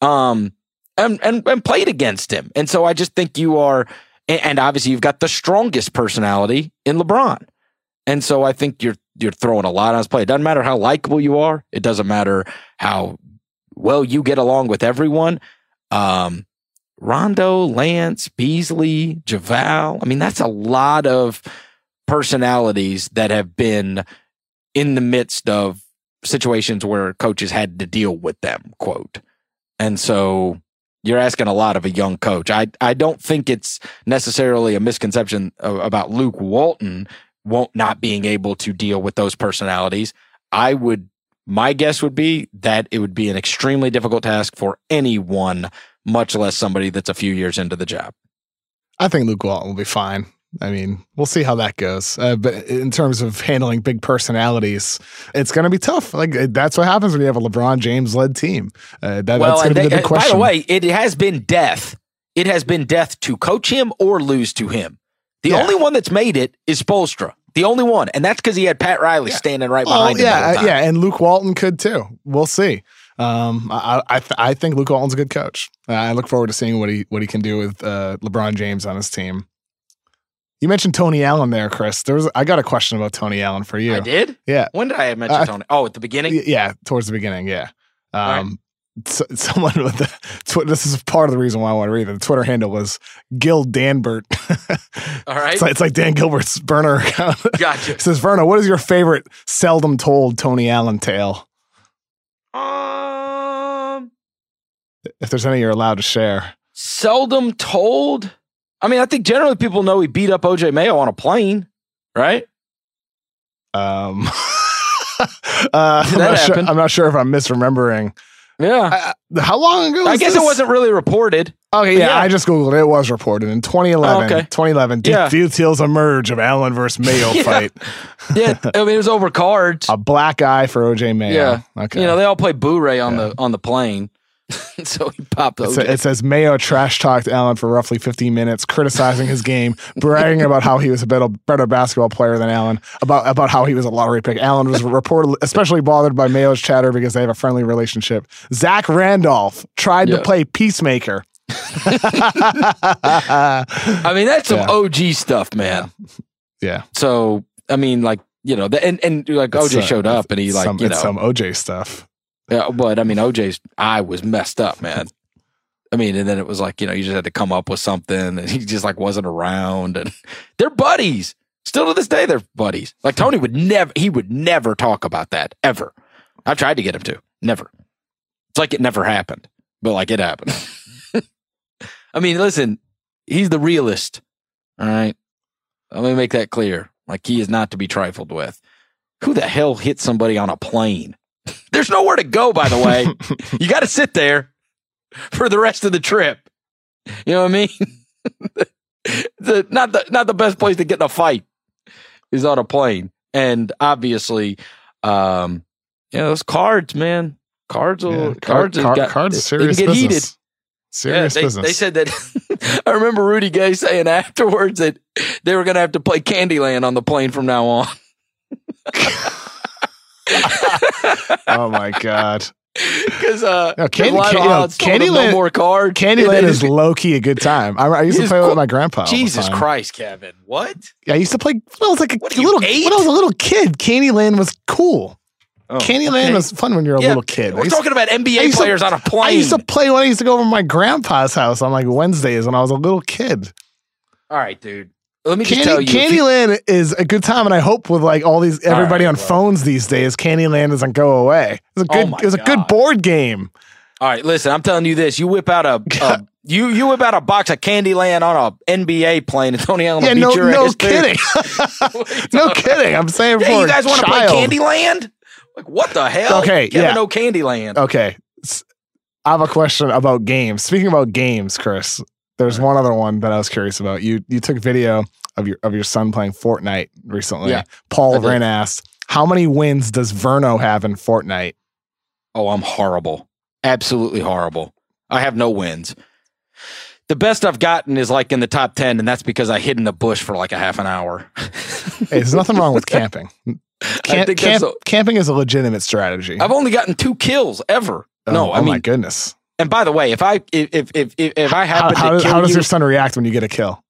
Um and, and and played against him. And so I just think you are and obviously you've got the strongest personality in LeBron. And so I think you're you're throwing a lot on his play. It doesn't matter how likable you are. It doesn't matter how well you get along with everyone. Um, Rondo, Lance, Beasley, JaVale. I mean, that's a lot of personalities that have been in the midst of situations where coaches had to deal with them, quote. And so you're asking a lot of a young coach. I, I don't think it's necessarily a misconception about Luke Walton won't not being able to deal with those personalities. I would my guess would be that it would be an extremely difficult task for anyone, much less somebody that's a few years into the job. I think Luke Walton will be fine. I mean, we'll see how that goes. Uh, but in terms of handling big personalities, it's going to be tough. Like that's what happens when you have a LeBron James led team. Uh, that, well, that's going to be the big question. By the way, it has been death. It has been death to coach him or lose to him. The yeah. only one that's made it is Spoelstra. The only one, and that's because he had Pat Riley yeah. standing right behind yeah, him. Yeah, yeah, and Luke Walton could too. We'll see. Um, I I, th- I, think Luke Walton's a good coach. Uh, I look forward to seeing what he what he can do with uh, LeBron James on his team. You mentioned Tony Allen there, Chris. There was I got a question about Tony Allen for you. I did. Yeah. When did I mention uh, Tony? Oh, at the beginning. Yeah, towards the beginning. Yeah. Um, someone with the tw- this is part of the reason why I want to read it. The Twitter handle was Gil Danbert. All right, it's like, it's like, Dan Gilbert's burner account. Gotcha. it says Verno, what is your favorite seldom told Tony Allen tale? Um, if there's any you're allowed to share. Seldom told. I mean, I think generally people know he beat up OJ Mayo on a plane, right? Um. uh, I'm, not sure, I'm not sure if I'm misremembering. Yeah. Uh, how long ago? I guess this? it wasn't really reported. Okay, yeah, yeah, I just googled it. It was reported in 2011. Oh, okay. 2011. Yeah. Details emerge of Allen versus Mayo yeah. fight. yeah, I mean it was over cards. A black eye for OJ Mayo. Yeah. Okay. You know they all play Boo-Ray on the on the plane. so he popped it, it says Mayo trash talked Allen for roughly 15 minutes, criticizing his game, bragging about how he was a better, better basketball player than Allen, about about how he was a lottery pick. Allen was reportedly especially bothered by Mayo's chatter because they have a friendly relationship. Zach Randolph tried to play peacemaker. I mean, that's some yeah. OG stuff, man. Yeah. So I mean, like you know, the, and and like OJ uh, showed up and he like some, you know some OJ stuff. Yeah, but I mean, OJ's eye was messed up, man. I mean, and then it was like, you know, you just had to come up with something and he just like wasn't around and they're buddies. Still to this day, they're buddies. Like Tony would never, he would never talk about that ever. I've tried to get him to. Never. It's like it never happened, but like it happened. I mean, listen, he's the realist. All right. Let me make that clear. Like he is not to be trifled with. Who the hell hit somebody on a plane? There's nowhere to go, by the way. you got to sit there for the rest of the trip. You know what I mean? the, not the not the best place to get in a fight is on a plane, and obviously, um, you know those cards, man. Cards, will, yeah, cards, car, got, cards, serious get business. heated. Serious yeah, they, business. They said that. I remember Rudy Gay saying afterwards that they were going to have to play Candyland on the plane from now on. oh my god. Because uh, no, Candy, can, you know, Candyland, no more cards. Candyland is low key a good time. I, I used to play with my grandpa. Jesus Christ, Kevin! What? Yeah, I used to play when I was like a little. Eight? When I was a little kid, Candyland was cool. Oh, Candyland okay. was fun when you're a yeah, little kid. We're talking about NBA players to, on a plane. I used to play when I used to go over to my grandpa's house on like Wednesdays when I was a little kid. All right, dude let me just tell you, Candyland you, is a good time, and I hope with like all these everybody right, on phones these days, Candyland doesn't go away. It's a oh good, oh it was a good board game. All right, listen, I'm telling you this: you whip out a, a you you whip out a box of Candyland on a NBA plane, and Tony Allen yeah, beat no, your no ass. Kidding. no kidding. I'm saying yeah, for you guys want to play Candyland? Like what the hell? Okay, Kevin yeah, no Candyland. Okay, I have a question about games. Speaking about games, Chris, there's right. one other one that I was curious about. You you took video of your of your son playing Fortnite recently. Yeah, Paul. Vern asked, "How many wins does Verno have in Fortnite?" Oh, I'm horrible. Absolutely horrible. I have no wins. The best I've gotten is like in the top 10, and that's because I hid in the bush for like a half an hour. Hey, there's nothing wrong with camping. Camp, think camp, a- camping is a legitimate strategy. I've only gotten two kills ever. Oh, no, I oh my goodness. And by the way, if I if if if, if, I How, happen how, to kill how does you, your son react when you get a kill?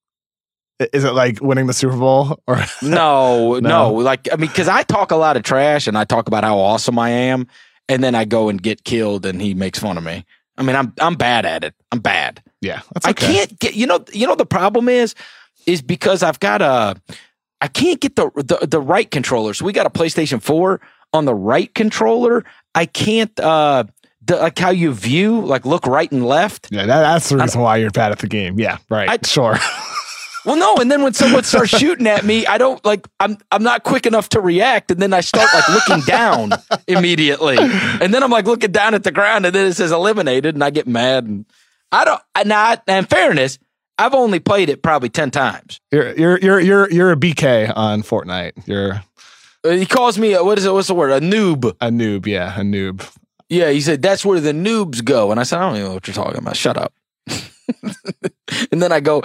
Is it like winning the Super Bowl or no, no, No. like I mean, because I talk a lot of trash and I talk about how awesome I am, and then I go and get killed, and he makes fun of me. I mean, I'm I'm bad at it. I'm bad. yeah? That's I can't get you know you know the problem is is because I've got a I can't get the the, the right controller. So we got a PlayStation 4 on the right controller. I can't uh the, like how you view like look right and left. Yeah, that, that's the reason why you're bad at the game. Yeah, right. I- sure. Well, no, and then when someone starts shooting at me, I don't like I'm I'm not quick enough to react, and then I start like looking down immediately, and then I'm like looking down at the ground, and then it says eliminated, and I get mad, and I don't. And I, in fairness, I've only played it probably ten times. You're you're you're you're you're a BK on Fortnite. You're Uh, He calls me a, what is it? What's the word? A noob. a noob. Yeah, a noob. Yeah, he said that's where the noobs go, and I said I don't even know what you're talking about. Shut up. and then I go,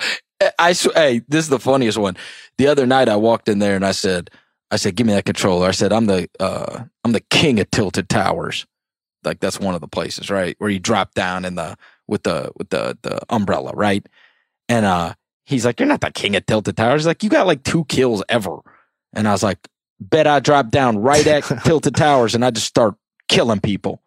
I sw- hey, this is the funniest one. The other night I walked in there and I said, I said, give me that controller. I said, I'm the uh, I'm the king of tilted towers. Like that's one of the places, right, where you drop down in the with the with the the umbrella, right? And uh, he's like, you're not the king of tilted towers. He's like, you got like two kills ever. And I was like, bet I drop down right at tilted towers and I just start killing people.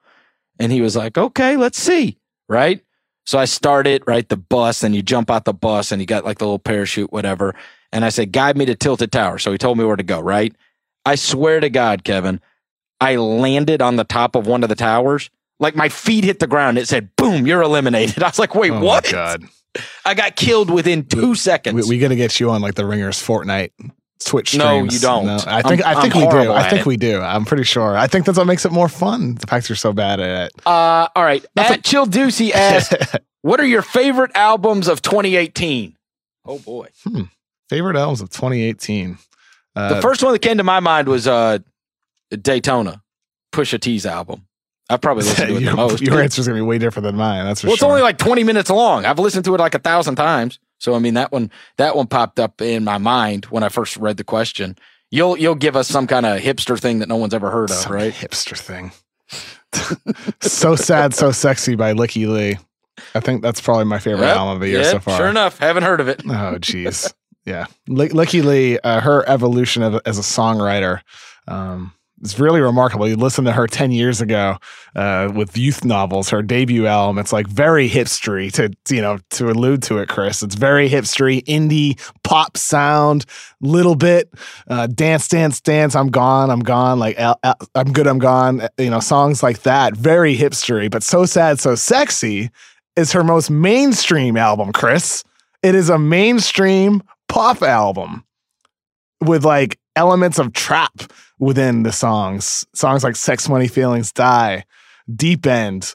And he was like, okay, let's see. Right. So I started, right, the bus, and you jump out the bus and you got like the little parachute, whatever. And I said, guide me to Tilted Tower. So he told me where to go, right? I swear to God, Kevin, I landed on the top of one of the towers. Like my feet hit the ground. It said, boom, you're eliminated. I was like, wait, oh what? God, I got killed within two seconds. we, we going to get you on like the Ringers Fortnite Twitch streams. No, you don't. I think I'm- i think we do. I think it. we do. I'm pretty sure. I think that's what makes it more fun. The fact you're so bad at it. uh, all right. That's At Chill Deucey asked, what are your favorite albums of 2018? Oh, boy. Favorite albums of 2018. Uh, The first one that came to my mind was uh, Daytona, Pusha T's album. I've probably listened to it your, the most. your answer is gonna be way different than mine. That's for sure. well, it's only like 20 minutes long. I've listened to it like a thousand times. So I mean that one that one popped up in my mind when I first read the question. You'll you'll give us some kind of hipster thing that no one's ever heard of, Some right? hipster thing. so sad, so sexy by Lykke Li. I think that's probably my favorite Yep, album of the year yep, so far. Sure enough, haven't heard of it. Oh, jeez. yeah. Lick- Lykke Li, uh, her evolution of, as a songwriter um, is really remarkable. You listen to her 10 years ago uh, with Youth Novels, her debut album. It's like very hipstery to, you know, to allude to it, Chris. It's very hipstery, indie, pop sound, little bit, uh, dance, dance, dance. I'm gone, I'm gone. Like, Al- I'm good, I'm gone. uh, You know, songs like that. Very hipstery, but so sad, so sexy is her most mainstream album, Chris. It is a mainstream pop album with like elements of trap within the songs. Songs like Sex Money Feelings Die, Deep End,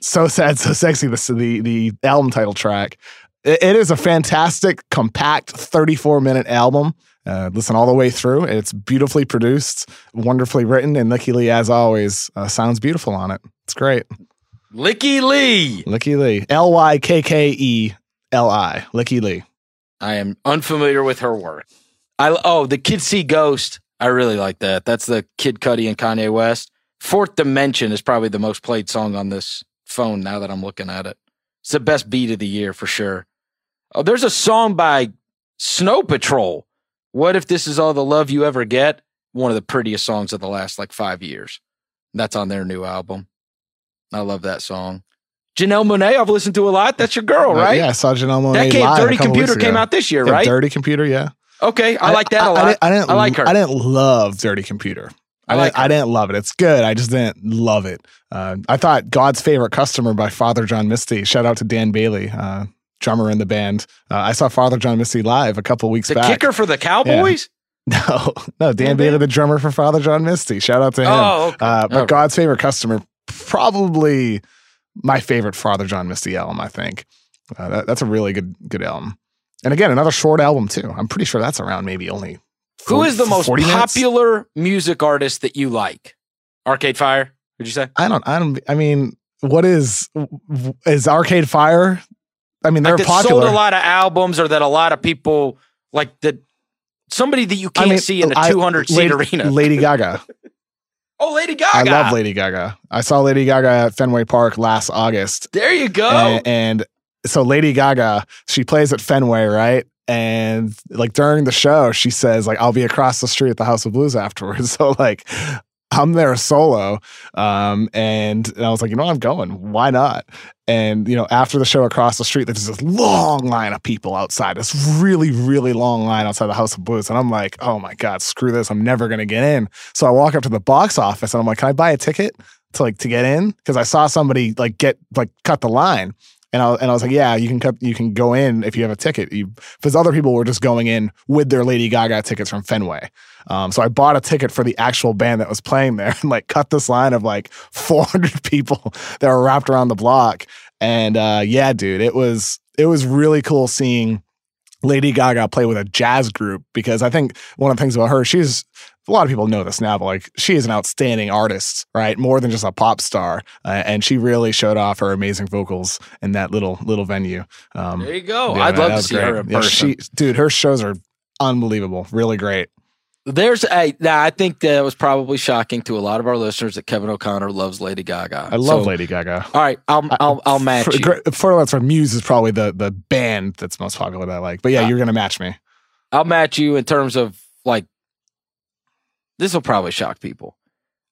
So Sad, So Sexy, the the, the album title track. It- it is a fantastic, compact 34 minute album. Uh, listen all the way through. It's beautifully produced, wonderfully written, and Lykke Li, as always, uh, sounds beautiful on it. It's great. Lykke Li. Lykke Li. L Y K K E L I. Lykke Li. I am unfamiliar with her work. I oh, the Kid See Ghost. I really like that. That's the Kid Cudi and Kanye West. Fourth Dimension is probably the most played song on this phone now that I'm looking at it. It's the best beat of the year for sure. Oh, there's a song by Snow Patrol. What if this is all the love you ever get? One of the prettiest songs of the last like five years. That's on their new album. I love that song. Janelle Monáe, I've listened to a lot. That's your girl, Uh, right? yeah, I saw Janelle Monáe That came, Dirty Computer came out this year, Yeah, right? Dirty Computer, yeah. Okay, I, like that a I, lot. I didn't, I didn't I like her. I didn't love Dirty Computer. I, I like didn't, I didn't love it. It's good. I just didn't love it. Uh, I thought God's Favorite Customer by Father John Misty. Shout out to Dan Bailey, uh, drummer in the band. Uh, I saw Father John Misty live a couple weeks the back. kicker for the Cowboys. No, no, Dan Dan Bailey, the drummer for Father John Misty. Shout out to him. Oh, okay. Uh, but right. God's Favorite Customer, probably my favorite Father John Misty album. I think uh, that, that's a really good good album. And again, another short album too. I'm pretty sure that's around maybe only. 40, Who is the most minutes? popular music artist that you like? Arcade Fire? Would you say? I don't. I don't. I mean, what is is Arcade Fire? I mean, they're like popular. Sold a lot of albums, or that a lot of people like that. Somebody that you can't I mean, see in a 200 seat arena. Lady Gaga. oh, Lady Gaga! I love Lady Gaga. I saw Lady Gaga at Fenway Park last August. There you go. and, and so Lady Gaga, she plays at Fenway, right? And like during the show, she says like I'll be across the street at the House of Blues afterwards. So like I'm there solo. Um, and, and I was like, you know, I'm going. Why not? And, you know, after the show across the street, there's this long line of people outside, this really, really long line outside the House of Blues. And I'm like, oh my God, screw this. I'm never going to get in. So I walk up to the box office and I'm like, can I buy a ticket to like to get in? Because I saw somebody like get like cut the line. And I, and I was like, yeah, you can cut, you can go in if you have a ticket. Because other people were just going in with their Lady Gaga tickets from Fenway. Um, so I bought a ticket for the actual band that was playing there and like cut this line of like 400 people that were wrapped around the block. And uh, yeah, dude, it was it was really cool seeing Lady Gaga play with a jazz group because I think one of the things about her, she's a lot of people know this now, but like she is an outstanding artist, right? More than just a pop star, uh, and she really showed off her amazing vocals in that little little venue. Um, there you go. Yeah, I'd man, love to see great. her in yeah, person. She, dude, her shows are unbelievable, really great. There's a now I think that was probably shocking to a lot of our listeners that Kevin O'Connor loves Lady Gaga. I love so, Lady Gaga. All right, I'll I'll, I'll match for, you. For for Muse is probably the the band that's most popular that I like. But yeah, uh, you're gonna match me. I'll match you in terms of like this will probably shock people.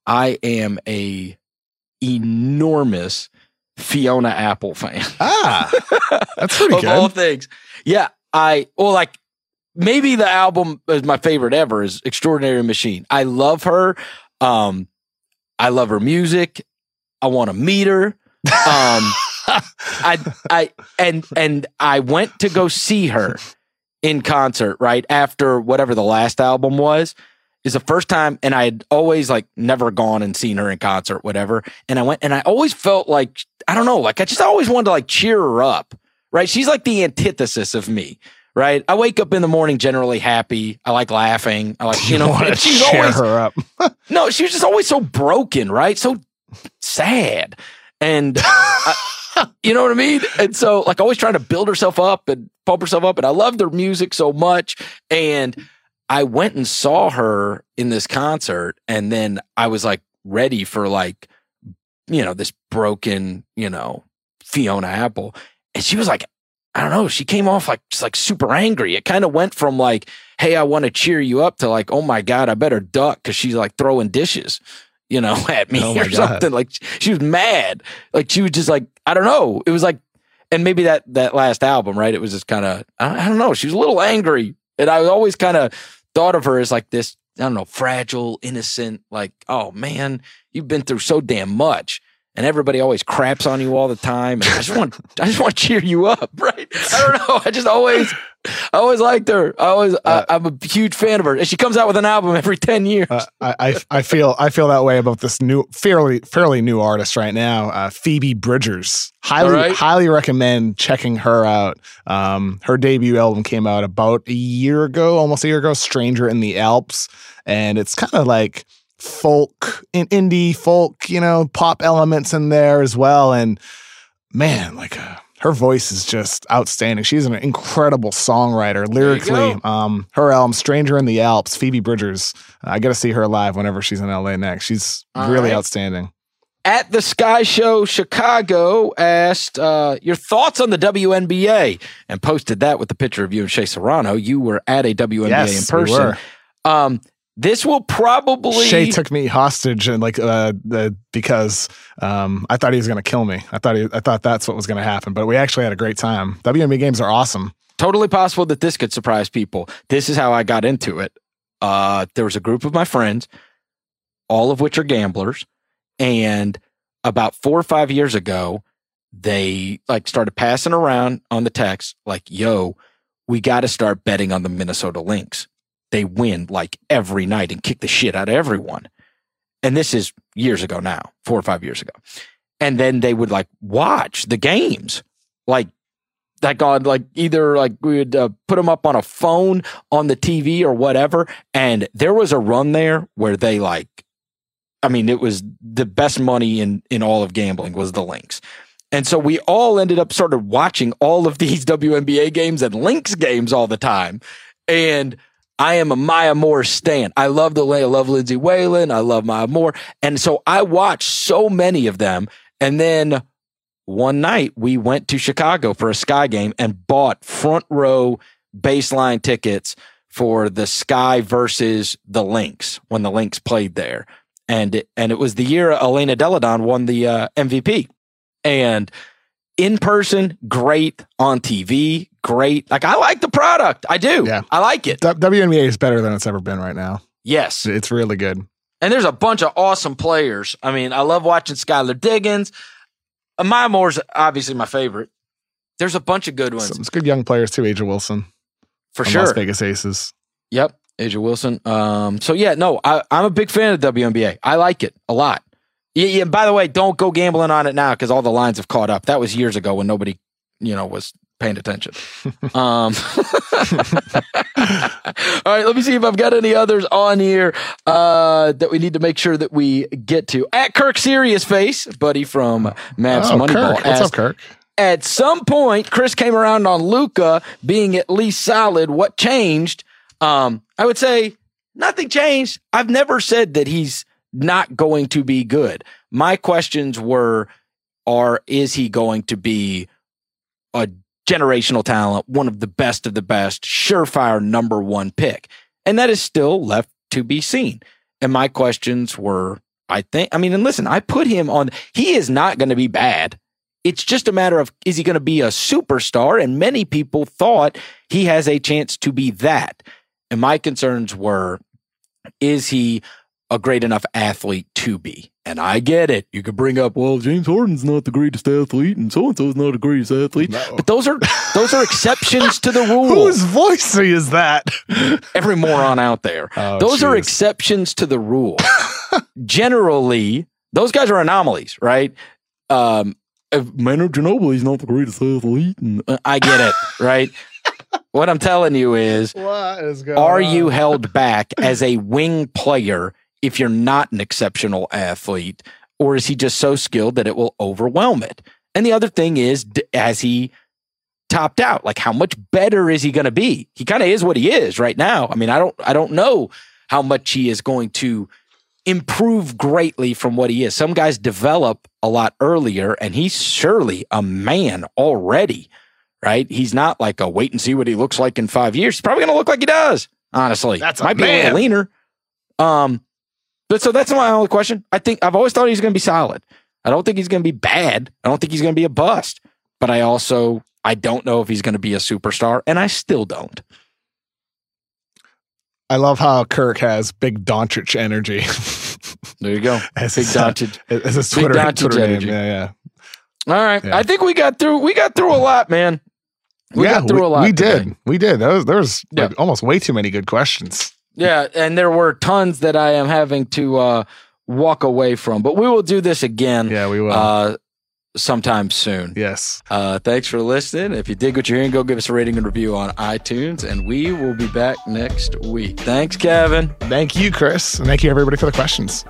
I am a enormous Fiona Apple fan. Ah, that's pretty of good. all things. Yeah, I well like maybe the album is my favorite ever is Extraordinary Machine. I love her. Um, I love her music. I want to meet her. Um, I, I, and, and I went to go see her in concert right after whatever the last album was. Is the first time, and I had always like never gone and seen her in concert, whatever. And I went, and I always felt like I don't know, like I just always wanted to like cheer her up, right? She's like the antithesis of me, right? I wake up in the morning generally happy. I like laughing. I like, you, know, she's always her up. no, she was just always so broken, right? So sad. And I, you know what I mean? And so like always trying to build herself up and pump herself up. And I loved her music so much. And I went and saw her in this concert. And then I was like ready for like, you know, this broken, you know, Fiona Apple. And she was like I don't know, she came off like just like super angry. It kind of went from like, hey, I want to cheer you up to like, oh my God, I better duck because she's like throwing dishes, you know, at me oh or God. something. Like she was mad. Like she was just like, I don't know. It was like, and maybe that that last album, right? It was just kind of, I, I don't know. She was a little angry. And I always kind of thought of her as like this, I don't know, fragile, innocent, like, oh man, you've been through so damn much and everybody always craps on you all the time. And I just want, I just want to cheer you up, right? I don't know. I just always, I always liked her. I always, uh, I, am a huge fan of her, and she comes out with an album every ten years. Uh, I, I, feel, I feel that way about this new, fairly, fairly new artist right now, uh, Phoebe Bridgers. Highly, right. highly recommend checking her out. Um, her debut album came out about a year ago, almost a year ago. Stranger in the Alps, and it's kind of like folk, in indie folk, you know, pop elements in there as well. And man, like uh, her voice is just outstanding. She's an incredible songwriter lyrically. Um, her album "Stranger in the Alps," Phoebe Bridgers. Uh, I got to see her live whenever she's in LA next. She's All really right. outstanding. At the Sky Show Chicago asked uh, your thoughts on the WNBA and posted that with the picture of you and Shea Serrano. You were at a WNBA yes, in person. We um, this will probably Shea took me hostage and like uh, the, because um, I thought he was going to kill me. I thought he, I thought that's what was going to happen, but we actually had a great time. WNBA games are awesome. Totally possible that this could surprise people. This is how I got into it. Uh, there was a group of my friends, all of which are gamblers, and about four or five years ago, they like started passing around on the text like, "Yo, we got to start betting on the Minnesota Lynx." They win like every night and kick the shit out of everyone. And this is years ago now, four or five years ago. And then they would like watch the games like that God, like either like we would uh, put them up on a phone on the TV or whatever. And there was a run there where they like, I mean, it was the best money in in all of gambling was the Lynx. And so we all ended up sort of watching all of these WNBA games and Lynx games all the time. And I am a Maya Moore stan. I love the I love Lindsay Whalen. I love Maya Moore. And so I watched so many of them. And then one night we went to Chicago for a Sky game and bought front row baseline tickets for the Sky versus the Lynx when the Lynx played there. And it, and it was the year Elena Delle Donne won the uh, MVP. And in person, great on TV, great. Like I like the product. I do. Yeah. I like it. WNBA is better than it's ever been right now. Yes. It's really good. And there's a bunch of awesome players. I mean, I love watching Skylar Diggins. Maya Moore's obviously my favorite. There's a bunch of good ones. Some good young players too. A'ja Wilson, for sure. Las Vegas Aces. Yep, A'ja Wilson. Um, so yeah, no, I, I'm a big fan of WNBA. I like it a lot. Yeah, yeah. By the way, don't go gambling on it now because all the lines have caught up. That was years ago when nobody, you know, was paying attention. um, all right, let me see if I've got any others on here uh, that we need to make sure that we get to. At Kirk Serious Face, buddy from Mavs oh, Moneyball. Kirk. What's up, Kirk? At some point, Chris came around on Luka being at least solid. What changed? Um, I would say nothing changed. I've never said that he's not going to be good. My questions were, are is he going to be a generational talent, one of the best of the best, surefire number one pick. And that is still left to be seen. And my questions were, I think, I mean, and listen, I put him on, he is not going to be bad. It's just a matter of, is he going to be a superstar? And many people thought he has a chance to be that. And my concerns were, is he a great enough athlete to be? And I get it. You could bring up, well, James Harden's not the greatest athlete, and so and so's not the greatest athlete. No. But those are those are exceptions to the rule. Whose voice is that? Every moron out there. Oh, those geez. are exceptions to the rule. Generally, those guys are anomalies, right? Um, Manu Ginobili's not the greatest athlete. And, uh, I get it, right? what I'm telling you is, what is going are on? you held back as a wing player? If you're not an exceptional athlete, or is he just so skilled that it will overwhelm it? And the other thing is, as he topped out? Like, how much better is he going to be? He kind of is what he is right now. I mean, I don't, I don't know how much he is going to improve greatly from what he is. Some guys develop a lot earlier, and he's surely a man already, right? He's not like a wait and see what he looks like in five years. He's probably going to look like he does. Honestly, that's might man. be a little leaner. Um, but so that's my only question. I think I've always thought he's going to be solid. I don't think he's going to be bad. I don't think he's going to be a bust. But I also I don't know if he's going to be a superstar, and I still don't. I love how Kirk has big Doncic energy. there you go. As big uh, Doncic. As his Twitter, Doncic Twitter energy. Name. Yeah, yeah. All right. Yeah. I think we got through. We got through a lot, man. We yeah, got through we, a lot. We today. did. We did. There was, there was yeah. like almost way too many good questions. Yeah, and there were tons that I am having to uh, walk away from, but we will do this again. Yeah, we will. Uh, sometime soon. Yes. Uh, thanks for listening. If you dig what you're hearing, go give us a rating and review on iTunes, and we will be back next week. Thanks, Kevin. Thank you, Chris. And thank you, everybody, for the questions.